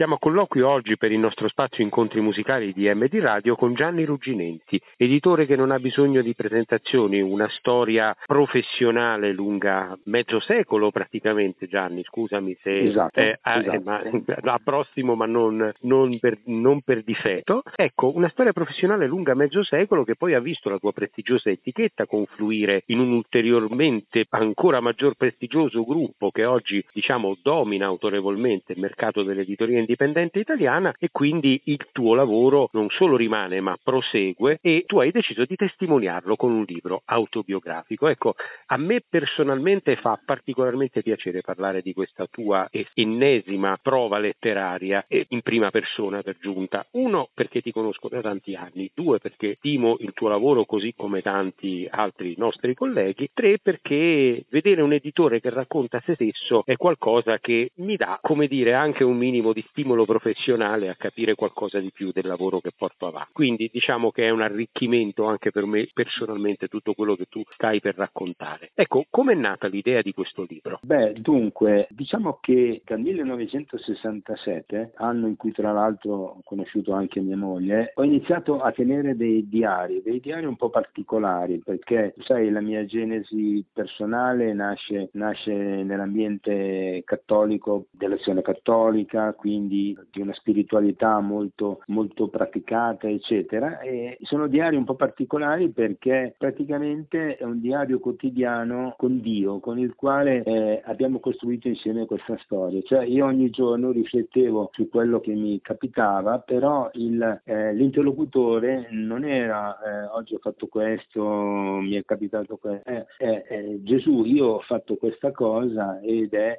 Siamo a colloquio oggi per il nostro spazio incontri musicali di MD Radio con Gianni Rugginenti, editore che non ha bisogno di presentazioni, una storia professionale lunga mezzo secolo praticamente Gianni, scusami se esatto, eh, esatto. Eh, ma, approssimo ma non, non, per, non per difetto. Ecco, una storia professionale lunga mezzo secolo che poi ha visto la tua prestigiosa etichetta confluire in un ulteriormente ancora maggior prestigioso gruppo che oggi diciamo domina autorevolmente il mercato dell'editoria indipendente italiana e quindi il tuo lavoro non solo rimane ma prosegue e tu hai deciso di testimoniarlo con un libro autobiografico. Ecco, a me personalmente fa particolarmente piacere parlare di questa tua ennesima prova letteraria in prima persona per giunta. Uno perché ti conosco da tanti anni, due perché stimo il tuo lavoro così come tanti altri nostri colleghi, tre perché vedere un editore che racconta se stesso è qualcosa che mi dà, come dire, anche un minimo di stimolo professionale a capire qualcosa di più del lavoro che porto avanti. Quindi diciamo che è un arricchimento anche per me personalmente tutto quello che tu stai per raccontare. Ecco, com'è nata l'idea di questo libro? Beh, dunque, diciamo che dal 1967, anno in cui tra l'altro ho conosciuto anche mia moglie, ho iniziato a tenere dei diari, dei diari un po' particolari, perché sai, la mia genesi personale nasce, nasce nell'ambiente cattolico, dell'azione cattolica, quindi di una spiritualità molto, molto praticata, eccetera. E sono diari un po' particolari perché praticamente è un diario quotidiano con Dio, con il quale eh, abbiamo costruito insieme questa storia. Cioè io ogni giorno riflettevo su quello che mi capitava, però il, eh, l'interlocutore non era eh, oggi ho fatto questo, mi è capitato questo, eh, Gesù io ho fatto questa cosa ed è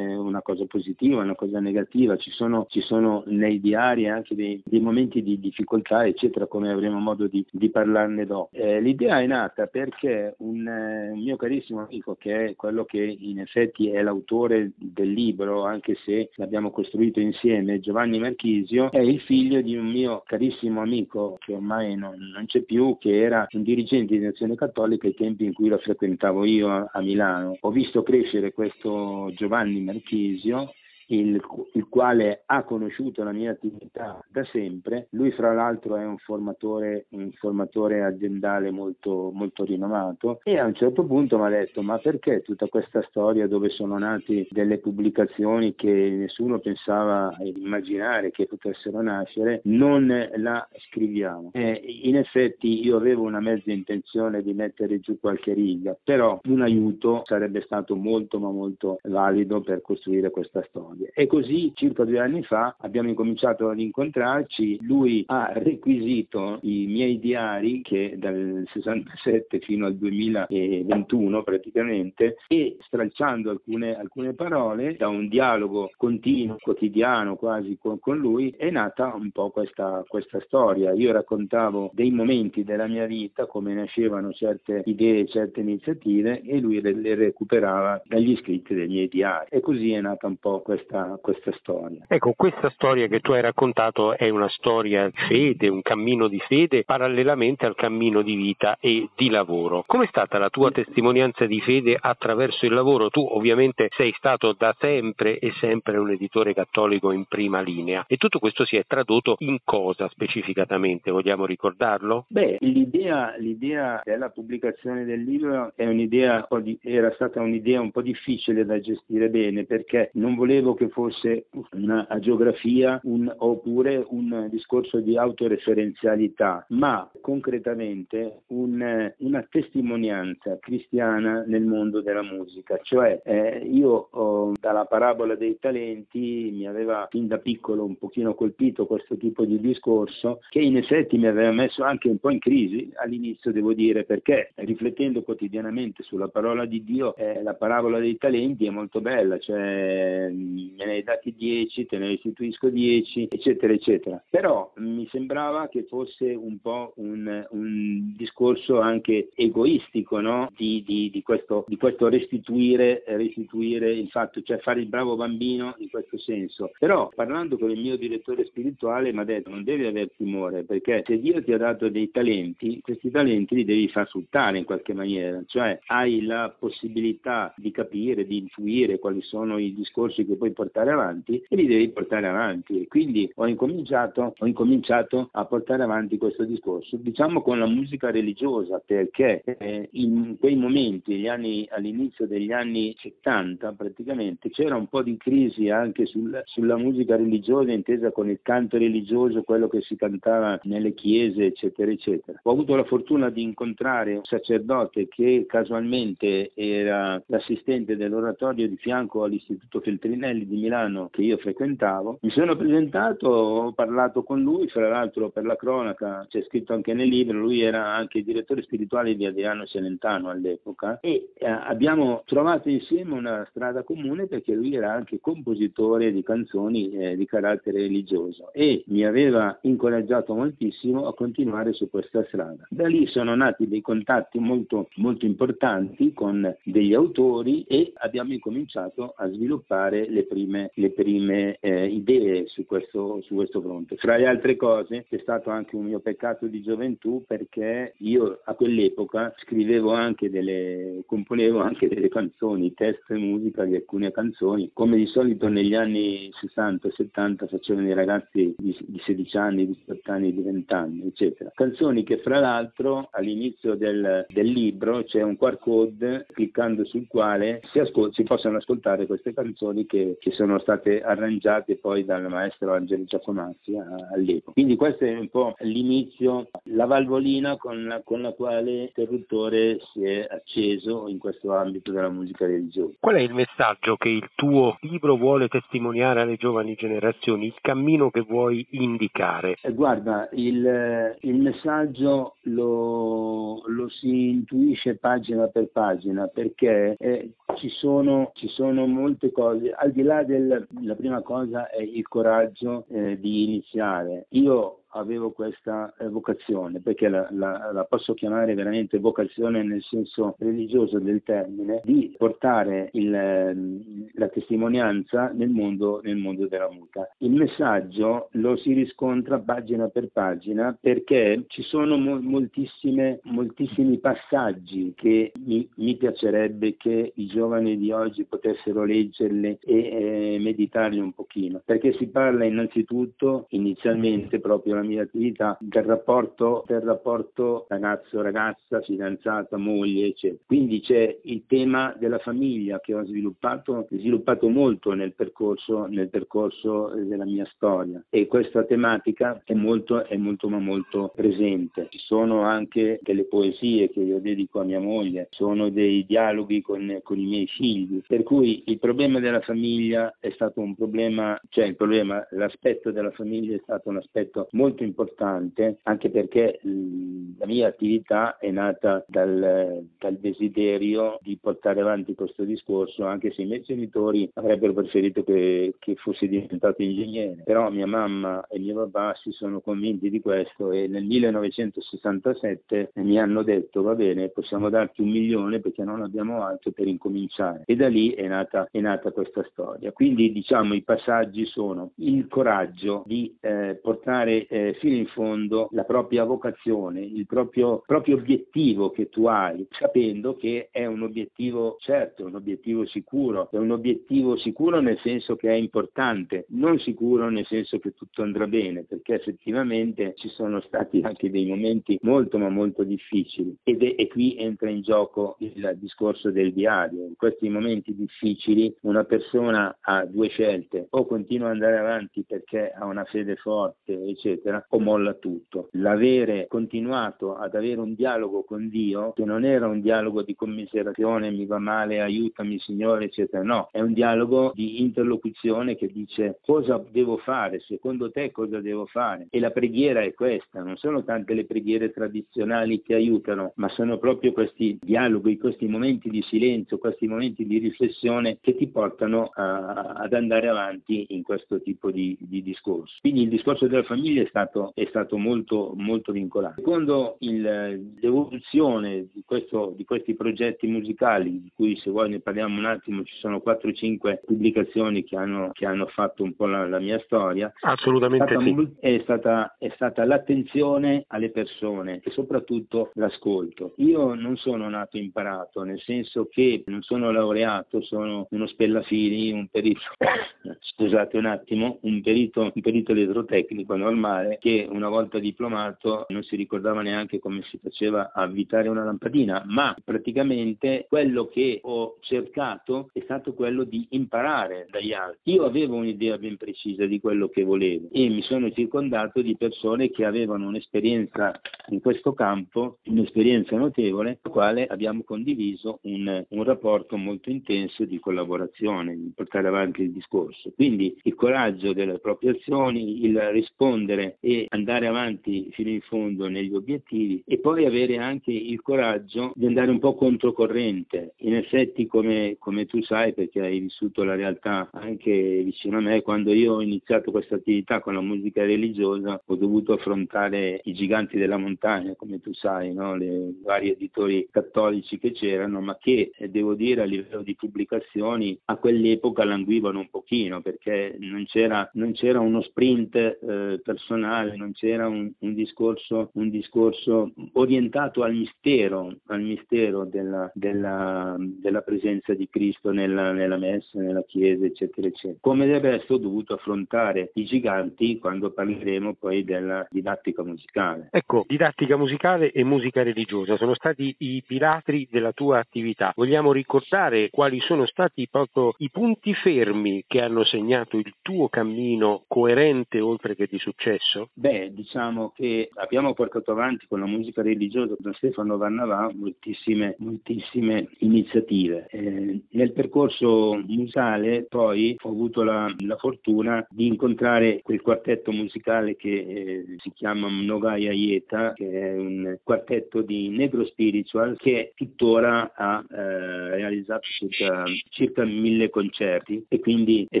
una cosa positiva, una cosa negativa, ci sono, ci sono nei diari anche dei, dei, momenti di difficoltà eccetera come avremo modo di, di parlarne dopo. l'idea è nata perché un, un mio carissimo amico che è quello che in effetti è l'autore del libro, anche se l'abbiamo costruito insieme, Giovanni Marchisio, è il figlio di un mio carissimo amico che ormai non, non c'è più, che era un dirigente di Azione Cattolica ai tempi in cui lo frequentavo io a, a Milano. Ho visto crescere questo Giovanni Marchisio il, il, quale ha conosciuto la mia attività da sempre. Lui fra l'altro è un formatore, un formatore aziendale molto, molto rinomato e a un certo punto mi ha detto ma perché tutta questa storia dove sono nate delle pubblicazioni che nessuno pensava e immaginare che potessero nascere non la scriviamo. E in effetti io avevo una mezza intenzione di mettere giù qualche riga, però un aiuto sarebbe stato molto ma molto valido per costruire questa storia storie. E così circa due anni fa abbiamo incominciato ad incontrarci, lui ha requisito i miei diari che dal 67 fino al 2021 praticamente e stralciando alcune, alcune parole da un dialogo continuo, quotidiano quasi con, con lui è nata un po' questa, questa storia. Io raccontavo dei momenti della mia vita, come nascevano certe idee, certe iniziative e lui le, le recuperava dagli scritti dei miei diari. E così è nata un po' questa questa, questa storia. Ecco, questa storia che tu hai raccontato è una storia di fede, un cammino di fede parallelamente al cammino di vita e di lavoro. Com'è stata la tua testimonianza di fede attraverso il lavoro? Tu ovviamente sei stato da sempre e sempre un editore cattolico in prima linea e tutto questo si è tradotto in cosa specificatamente? Vogliamo ricordarlo? Beh, l'idea, l'idea della pubblicazione del libro un'idea, era stata un'idea un po' difficile da gestire bene perché non volevo che fosse una geografia un, oppure un discorso di autoreferenzialità, ma concretamente un, una testimonianza cristiana nel mondo della musica. Cioè eh, io oh, dalla parabola dei talenti mi aveva fin da piccolo un pochino colpito questo tipo di discorso che in effetti mi aveva messo anche un po' in crisi all'inizio devo dire perché riflettendo quotidianamente sulla parola di Dio eh, la parabola dei talenti è molto bella, cioè me ne hai dati 10, te ne restituisco 10, eccetera, eccetera. Però mi sembrava che fosse un po' un, un discorso anche egoistico no? di, di, di, questo, di, questo, restituire, restituire il fatto, cioè fare il bravo bambino in questo senso. Però parlando con il mio direttore spirituale mi ha detto non devi aver timore perché se Dio ti ha dato dei talenti, questi talenti li devi far fruttare in qualche maniera, cioè hai la possibilità di capire, di intuire quali sono i discorsi che poi portare avanti e li devi portare avanti. E quindi ho incominciato, ho incominciato a portare avanti questo discorso, diciamo con la musica religiosa, perché eh, in quei momenti, anni, all'inizio degli anni 70 praticamente, c'era un po' di crisi anche sul, sulla musica religiosa intesa con il canto religioso, quello che si cantava nelle chiese, eccetera, eccetera. Ho avuto la fortuna di incontrare un sacerdote che casualmente era l'assistente dell'oratorio di fianco all'Istituto Feltrinelli di Milano che io frequentavo. Mi sono presentato, ho parlato con lui, fra l'altro per la cronaca c'è scritto anche nel libro, lui era anche il direttore spirituale di Adriano Celentano all'epoca e eh, abbiamo trovato insieme una strada comune perché lui era anche compositore di canzoni eh, di carattere religioso e mi aveva incoraggiato moltissimo a continuare su questa strada. Da lì sono nati dei contatti molto, molto importanti con degli autori e abbiamo incominciato a sviluppare le prime, le prime eh, idee su questo, su questo fronte. Fra le altre cose è stato anche un mio peccato di gioventù perché io a quell'epoca scrivevo anche delle, componevo anche delle canzoni, testo e musica di alcune canzoni, come di solito negli anni 60 70 facevano i ragazzi di, di 16 anni, 18 anni, di 20 anni, eccetera. Canzoni che fra l'altro all'inizio del, del libro c'è un QR code cliccando sul quale si, ascol- si possono ascoltare queste canzoni che, che, sono state arrangiate poi dal maestro Angelo Giacomazzi all'epoca. Quindi questo è un po' l'inizio, la valvolina con la, con la quale l'interruttore si è acceso in questo ambito della musica religiosa. Qual è il messaggio che il tuo libro vuole testimoniare alle giovani generazioni, il cammino che vuoi indicare? Eh, guarda, il, il messaggio lo, lo, si intuisce pagina per pagina perché eh, ci, sono, ci, sono, molte cose, al di là della prima cosa è il coraggio eh, di iniziare. Io avevo questa vocazione, perché la, la, la, posso chiamare veramente vocazione nel senso religioso del termine, di portare il, la testimonianza nel mondo, nel mondo, della musica. Il messaggio lo si riscontra pagina per pagina perché ci sono mo- moltissimi passaggi che mi, mi, piacerebbe che i giovani di oggi potessero leggerli e eh, meditarli un pochino, perché si parla innanzitutto, inizialmente proprio mia attività del rapporto, del rapporto ragazzo-ragazza, fidanzata, moglie, eccetera. Quindi c'è il tema della famiglia che ho sviluppato, sviluppato molto nel percorso, nel percorso della mia storia e questa tematica è molto, è molto ma molto presente. Ci sono anche delle poesie che io dedico a mia moglie, sono dei dialoghi con, con i miei figli, per cui il problema della famiglia è stato un problema, cioè il problema, l'aspetto della famiglia è stato un aspetto molto molto importante anche perché la mia attività è nata dal, dal, desiderio di portare avanti questo discorso anche se i miei genitori avrebbero preferito che, che fossi diventato ingegnere. Però mia mamma e mio papà si sono convinti di questo e nel 1967 mi hanno detto va bene possiamo darti un milione perché non abbiamo altro per incominciare. E da lì è nata, è nata questa storia. Quindi diciamo i passaggi sono il coraggio di eh, portare eh, fino in fondo la propria vocazione, il proprio, proprio, obiettivo che tu hai, sapendo che è un obiettivo certo, un obiettivo sicuro, è un obiettivo sicuro nel senso che è importante, non sicuro nel senso che tutto andrà bene, perché effettivamente ci sono stati anche dei momenti molto ma molto difficili ed è, e qui entra in gioco il discorso del diario. In questi momenti difficili una persona ha due scelte, o continua ad andare avanti perché ha una fede forte, eccetera, eccetera, o molla tutto. L'avere continuato ad avere un dialogo con Dio, che non era un dialogo di commiserazione, mi va male, aiutami Signore, eccetera, no, è un dialogo di interlocuzione che dice cosa devo fare, secondo te cosa devo fare. E la preghiera è questa, non sono tante le preghiere tradizionali che aiutano, ma sono proprio questi dialoghi, questi momenti di silenzio, questi momenti di riflessione che ti portano a, ad andare avanti in questo tipo di, di discorso. Quindi il discorso della famiglia è stato, è stato molto, molto vincolante. Secondo il, l'evoluzione di, questo, di, questi progetti musicali, di cui se vuoi ne parliamo un attimo, ci sono 4-5 pubblicazioni che hanno, che hanno, fatto un po' la, la mia storia. Assolutamente è stata, sì. È stata, è stata l'attenzione alle persone e soprattutto l'ascolto. Io non sono nato imparato, nel senso che non sono laureato, sono uno spellafili, un perito, scusate un attimo, un perito, un perito elettrotecnico normale che una volta diplomato non si ricordava neanche come si faceva a avvitare una lampadina, ma praticamente quello che ho cercato è stato quello di imparare dagli altri. Io avevo un'idea ben precisa di quello che volevo e mi sono circondato di persone che avevano un'esperienza in questo campo, un'esperienza notevole, con la quale abbiamo condiviso un, un rapporto molto intenso di collaborazione, di portare avanti il discorso. Quindi il coraggio delle proprie azioni, il rispondere e andare avanti fino in fondo negli obiettivi e poi avere anche il coraggio di andare un po' controcorrente. In effetti, come, come tu sai, perché hai vissuto la realtà anche vicino a me, quando io ho iniziato questa attività con la musica religiosa ho dovuto affrontare i giganti della montagna, come tu sai, no? le vari editori cattolici che c'erano, ma che eh, devo dire a livello di pubblicazioni a quell'epoca languivano un pochino perché non c'era, non c'era uno sprint eh, personale, non c'era un, un, discorso, un, discorso, orientato al mistero, al mistero della, della, della presenza di Cristo nella, nella messa, nella chiesa, eccetera, eccetera. Come del resto ho dovuto affrontare i giganti quando parleremo poi della didattica musicale. Ecco, didattica musicale e musica religiosa sono stati i pilastri della tua attività. Vogliamo ricordare quali sono stati proprio i punti fermi che hanno segnato il tuo cammino coerente oltre che di successo? Beh, diciamo che abbiamo portato avanti con la musica religiosa da Stefano Vannavà moltissime, moltissime iniziative. Eh, nel percorso musicale poi ho avuto la, la, fortuna di incontrare quel quartetto musicale che eh, si chiama Mnogaya Ieta, che è un quartetto di negro spiritual che tuttora ha eh, realizzato circa, circa mille concerti e quindi è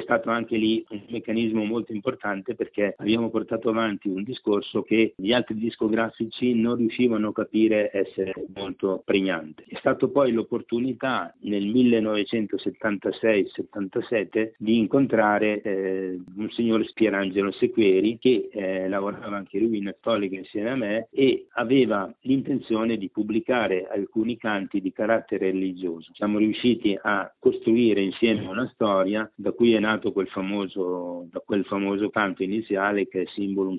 stato anche lì un meccanismo molto importante perché abbiamo portato avanti un discorso che gli altri discografici non riuscivano a capire essere molto pregnante. È stato poi l'opportunità nel 1976-77 di incontrare eh, un signor Spierangelo Sequeri che eh, lavorava anche lui in Cattolica insieme a me e aveva l'intenzione di pubblicare alcuni canti di carattere religioso. Siamo riusciti a costruire insieme una storia da cui è nato quel famoso, quel famoso canto iniziale che è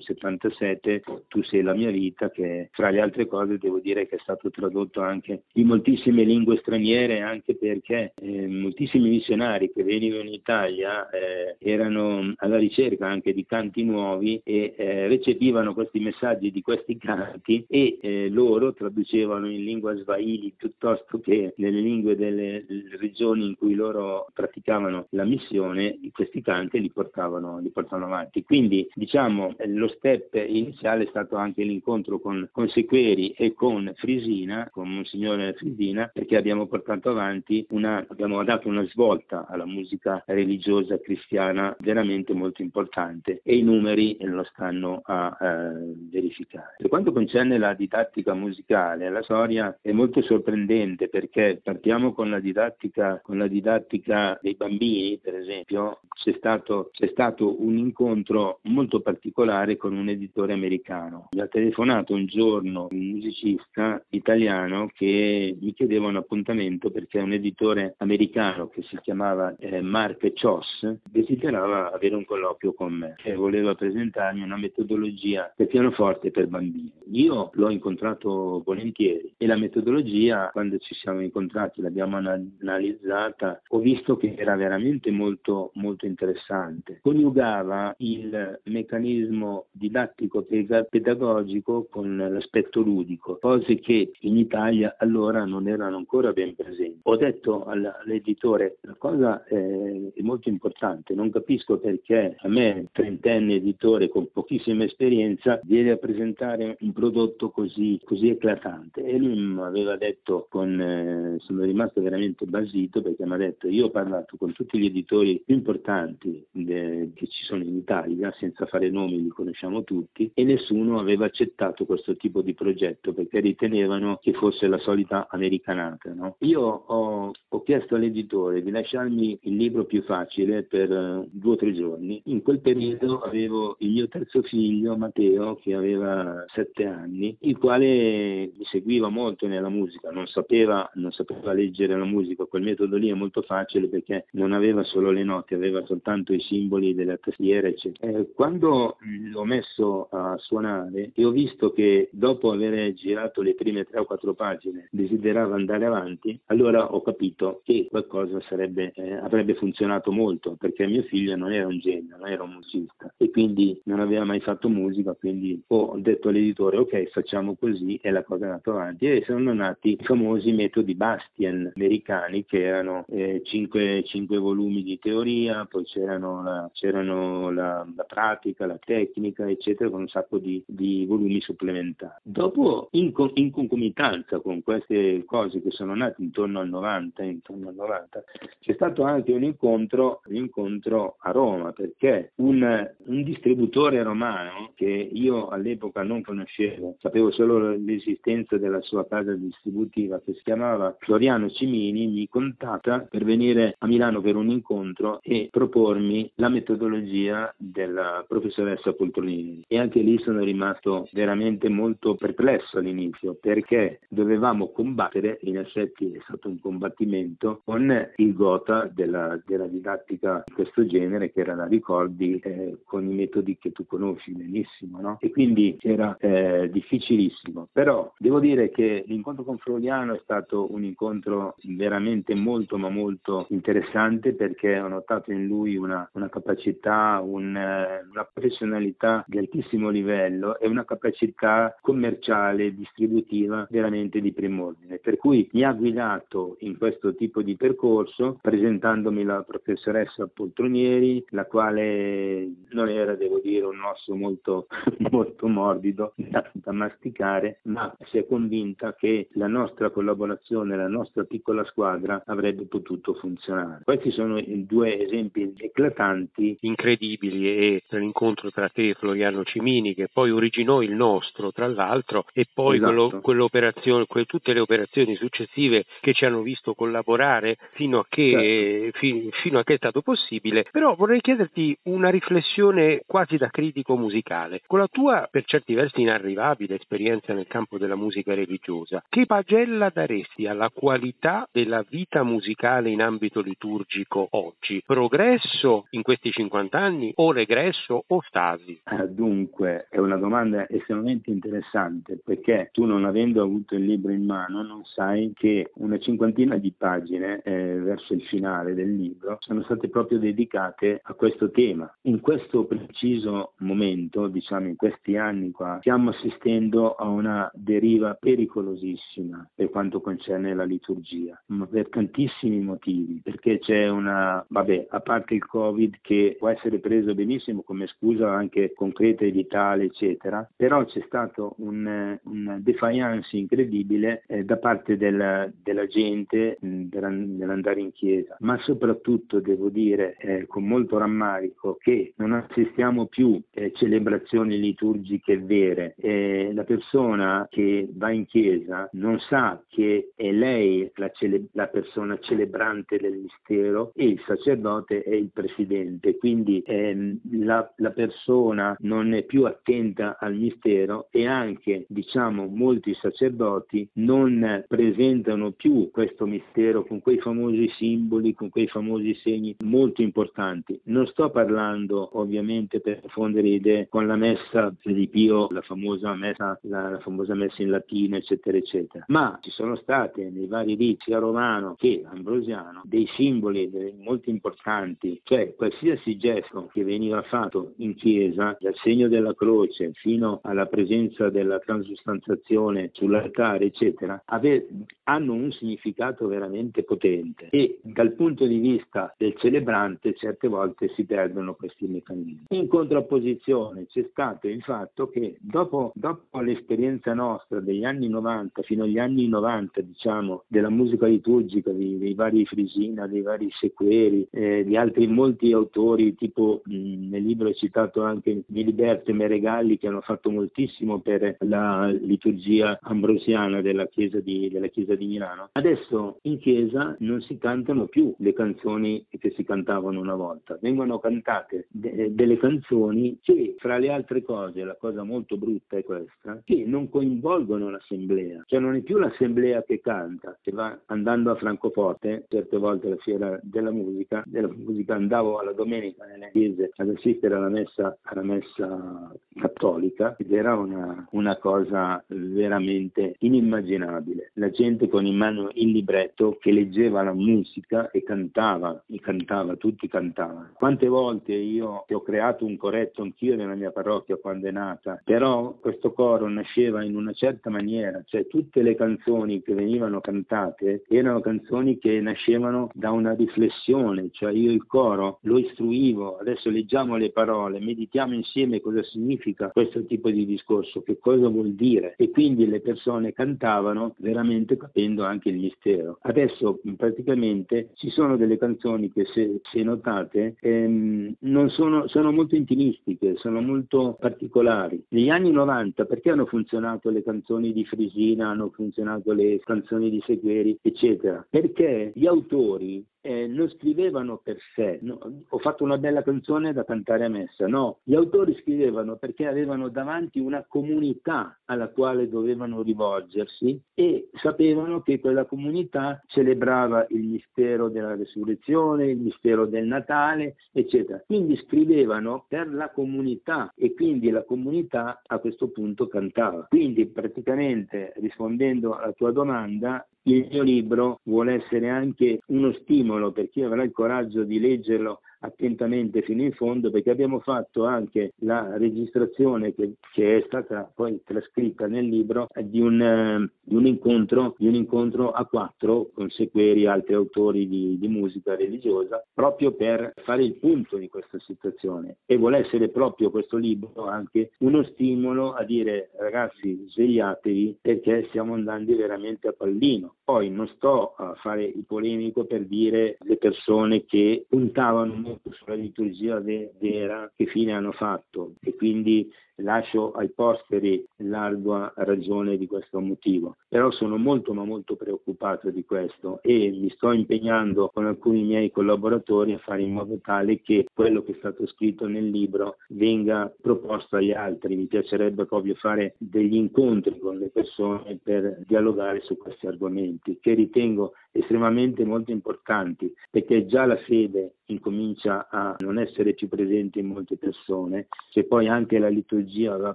Symbolum 77, Tu sei la mia vita, che fra le altre cose devo dire che è stato tradotto anche in moltissime lingue straniere, anche perché eh, moltissimi missionari che venivano in Italia eh, erano alla ricerca anche di canti nuovi e eh, recepivano questi messaggi di questi canti e eh, loro traducevano in lingua swahili piuttosto che nelle lingue delle regioni in cui loro praticavano la missione, questi canti li portavano, li portavano avanti. Quindi diciamo lo step iniziale è stato anche l'incontro con, con Sequeri e con Frisina, con Monsignore Frisina, perché abbiamo portato avanti una, abbiamo dato una svolta alla musica religiosa cristiana veramente molto importante e i numeri lo stanno a eh, verificare. Per quanto concerne la didattica musicale, la storia è molto sorprendente perché partiamo con la didattica, con la didattica dei bambini, per esempio, c'è stato, c'è stato un incontro molto particolare con un editore americano. Mi ha telefonato un giorno un musicista italiano che mi chiedeva un appuntamento perché un editore americano che si chiamava eh, Mark Choss desiderava avere un colloquio con me e voleva presentarmi una metodologia per pianoforte per bambini. Io l'ho incontrato volentieri e la metodologia quando ci siamo incontrati l'abbiamo analizzata, ho visto che era veramente molto, molto interessante. Coniugava il meccanismo didattico pedagogico con l'aspetto ludico, cose che in Italia allora non erano ancora ben presenti. Ho detto all'editore, la cosa è molto importante, non capisco perché a me, trentenne editore con pochissima esperienza, viene a presentare un prodotto così, così eclatante. E lui mi aveva detto, con, eh, sono rimasto veramente basito perché mi ha detto, io ho parlato con tutti gli editori più importanti de, che ci sono in Italia, senza fare nomi, dico conosciamo tutti, e nessuno aveva accettato questo tipo di progetto perché ritenevano che fosse la solita americanata. No? Io ho, ho, chiesto all'editore di lasciarmi il libro più facile per uh, due o tre giorni. In quel periodo avevo il mio terzo figlio, Matteo, che aveva sette anni, il quale mi seguiva molto nella musica, non sapeva, non sapeva leggere la musica, quel metodo lì è molto facile perché non aveva solo le note, aveva soltanto i simboli della tastiera, eccetera. Eh, quando l'ho messo a suonare e ho visto che dopo aver girato le prime tre o quattro pagine desiderava andare avanti, allora ho capito che qualcosa sarebbe, eh, avrebbe funzionato molto perché mio figlio non era un genio, non era un musicista e quindi non aveva mai fatto musica, quindi ho detto all'editore ok facciamo così e la cosa è andata avanti e sono nati i famosi metodi Bastian americani che erano eh, cinque, cinque volumi di teoria, poi c'erano, la, c'erano la, la, pratica, la tecnica, eccetera, con un sacco di, di volumi supplementari. Dopo, in, in, concomitanza con queste cose che sono nate intorno al 90, intorno al 90 c'è stato anche un incontro, un incontro a Roma, perché un, un distributore romano che io all'epoca non conoscevo, sapevo solo l'esistenza della sua casa distributiva che si chiamava Floriano Cimini, mi contatta per venire a Milano per un incontro e propormi la metodologia della professoressa Poltronini. E anche lì sono rimasto veramente molto perplesso all'inizio perché dovevamo combattere, in effetti è stato un combattimento, con il gota della, della didattica di questo genere che era la ricordi eh, con i metodi che tu conosci benissimo. No? E quindi era eh, difficilissimo. Però devo dire che l'incontro con Floriano è stato un incontro veramente molto ma molto interessante perché ho notato in lui una, una capacità, un, una professionalità di altissimo livello e una capacità commerciale, distributiva veramente di prim'ordine. Per cui mi ha guidato in questo tipo di percorso presentandomi la professoressa Poltronieri, la quale non era, devo dire, un osso molto, molto morbido da, da masticare, ma si è convinta che la nostra collaborazione, la nostra piccola squadra avrebbe potuto funzionare. Questi sono due esempi eclatanti. Incredibili e l'incontro tra te e Floriano Cimini che poi originò il nostro tra l'altro e poi esatto. quello, quell'operazione, que, tutte le operazioni successive che ci hanno visto collaborare fino a, che, certo. fi, fino a che è stato possibile. Però vorrei chiederti una riflessione quasi da critico musicale. Con la tua per certi versi inarrivabile esperienza nel campo della musica religiosa, che pagella daresti alla qualità della vita musicale in ambito liturgico oggi? Progresso in questi 50 anni o regresso o stasi? Eh, dunque, è una domanda estremamente interessante perché tu non avendo avuto il libro in mano non sai che una cinquantina di pagine eh, verso il finale del libro sono state proprio dedicate a questo tema. In questo preciso momento, diciamo in questi anni qua, stiamo assistendo a una deriva pericolosissima per quanto concerne la liturgia, ma per tantissimi motivi, perché c'è una, vabbè, a parte il Covid che può essere preso benissimo come scusa anche concreta e vitale, eccetera, però c'è stato un, un defiance incredibile eh, da parte del, della gente mh, dell'andare in chiesa, ma soprattutto devo dire eh, con molto rammarico che non assistiamo più eh, celebrazioni liturgiche vere. la persona che va in chiesa non sa che è lei la, cele- la persona celebrante del mistero e il sacerdote è il presidente, quindi ehm, la, la persona non è più attenta al mistero e anche diciamo molti sacerdoti non presentano più questo mistero con quei famosi simboli, con quei famosi segni molto importanti. Non sto parlando ovviamente per diffondere idee con la messa di Pio, la famosa messa, la, la famosa messa in latino, eccetera, eccetera, ma ci sono state nei vari riti, sia romano che ambrosiano, dei simboli molto importanti, cioè qualsiasi gesto che veniva fatto in chiesa, dal segno della croce fino alla presenza della transustanzazione sull'altare, eccetera, ave- hanno un significato veramente potente e dal punto di vista del celebrante certe volte si perdono questi meccanismi. In contrapposizione c'è stato il fatto che dopo, dopo l'esperienza nostra degli anni 90 fino agli anni 90 diciamo della musica liturgica dei, dei vari Frisina, dei vari Sequeri, eh, di altri molti autori tipo mh, nel libro è citato anche Miliberto e Meregalli che hanno fatto moltissimo per la liturgia ambrosiana della chiesa di, della chiesa di Milano. Adesso in chiesa non si cantano più le canzoni che si cantavano una volta, vengono cantate de- delle canzoni che fra le altre cose, la cosa molto brutta è questa, che non coinvolgono l'assemblea, cioè non è più l'assemblea che canta, che va andando a Francoforte, certe volte alla fiera della musica, della musica andavo alla domenica nelle chiese ad assistere alla messa, alla messa cattolica ed era una, una cosa veramente inimmaginabile. La gente con in mano il libretto che leggeva la musica e cantava, e cantava, tutti cantavano. Quante volte io ho creato un corretto anch'io nella mia parrocchia quando è nata, però questo coro nasceva in una certa maniera, cioè tutte le canzoni che venivano cantate erano canzoni che nascevano da una riflessione, cioè io il coro lo istruivo, adesso leggiamo le parole, meditiamo insieme cosa significa questo tipo di discorso, che cosa vuol dire e quindi le persone cantavano veramente capendo anche il mistero. Adesso praticamente ci sono delle canzoni che se, se notate ehm, sono, sono molto intimistiche, sono molto particolari. Negli anni 90 perché hanno funzionato le canzoni di Frisina, hanno funzionato le canzoni di Segueri, eccetera? Perché gli autori eh, non scrivevano per sé, no, ho fatto una bella canzone da cantare a messa, no, gli autori scrivevano perché avevano davanti una comunità alla quale dovevano rivolgersi e sapevano che quella comunità celebrava il mistero della resurrezione, il mistero del Natale, eccetera. Quindi scrivevano per la comunità e quindi la comunità a questo punto cantava. Quindi praticamente rispondendo alla tua domanda, il mio libro vuole essere anche uno stimolo per chi avrà il coraggio di leggerlo attentamente fino in fondo perché abbiamo fatto anche la registrazione che, che è stata poi trascritta nel libro di un, eh, di un, incontro, di un incontro a quattro con Sequeri altri autori di, di, musica religiosa proprio per fare il punto di questa situazione e vuole essere proprio questo libro anche uno stimolo a dire ragazzi svegliatevi perché stiamo andando veramente a pallino. Poi non sto a fare il polemico per dire le persone che puntavano molto sulla liturgia vera che fine hanno fatto. E quindi lascio ai posteri l'ardua ragione di questo motivo. Però sono molto ma molto preoccupato di questo e mi sto impegnando con alcuni miei collaboratori a fare in modo tale che quello che è stato scritto nel libro venga proposto agli altri. Mi piacerebbe proprio fare degli incontri con le persone per dialogare su questi argomenti che ritengo estremamente molto importanti perché già la fede incomincia a non essere più presente in molte persone, se poi anche la liturgia va a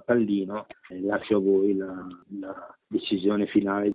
pallino, lascio a voi la, la decisione finale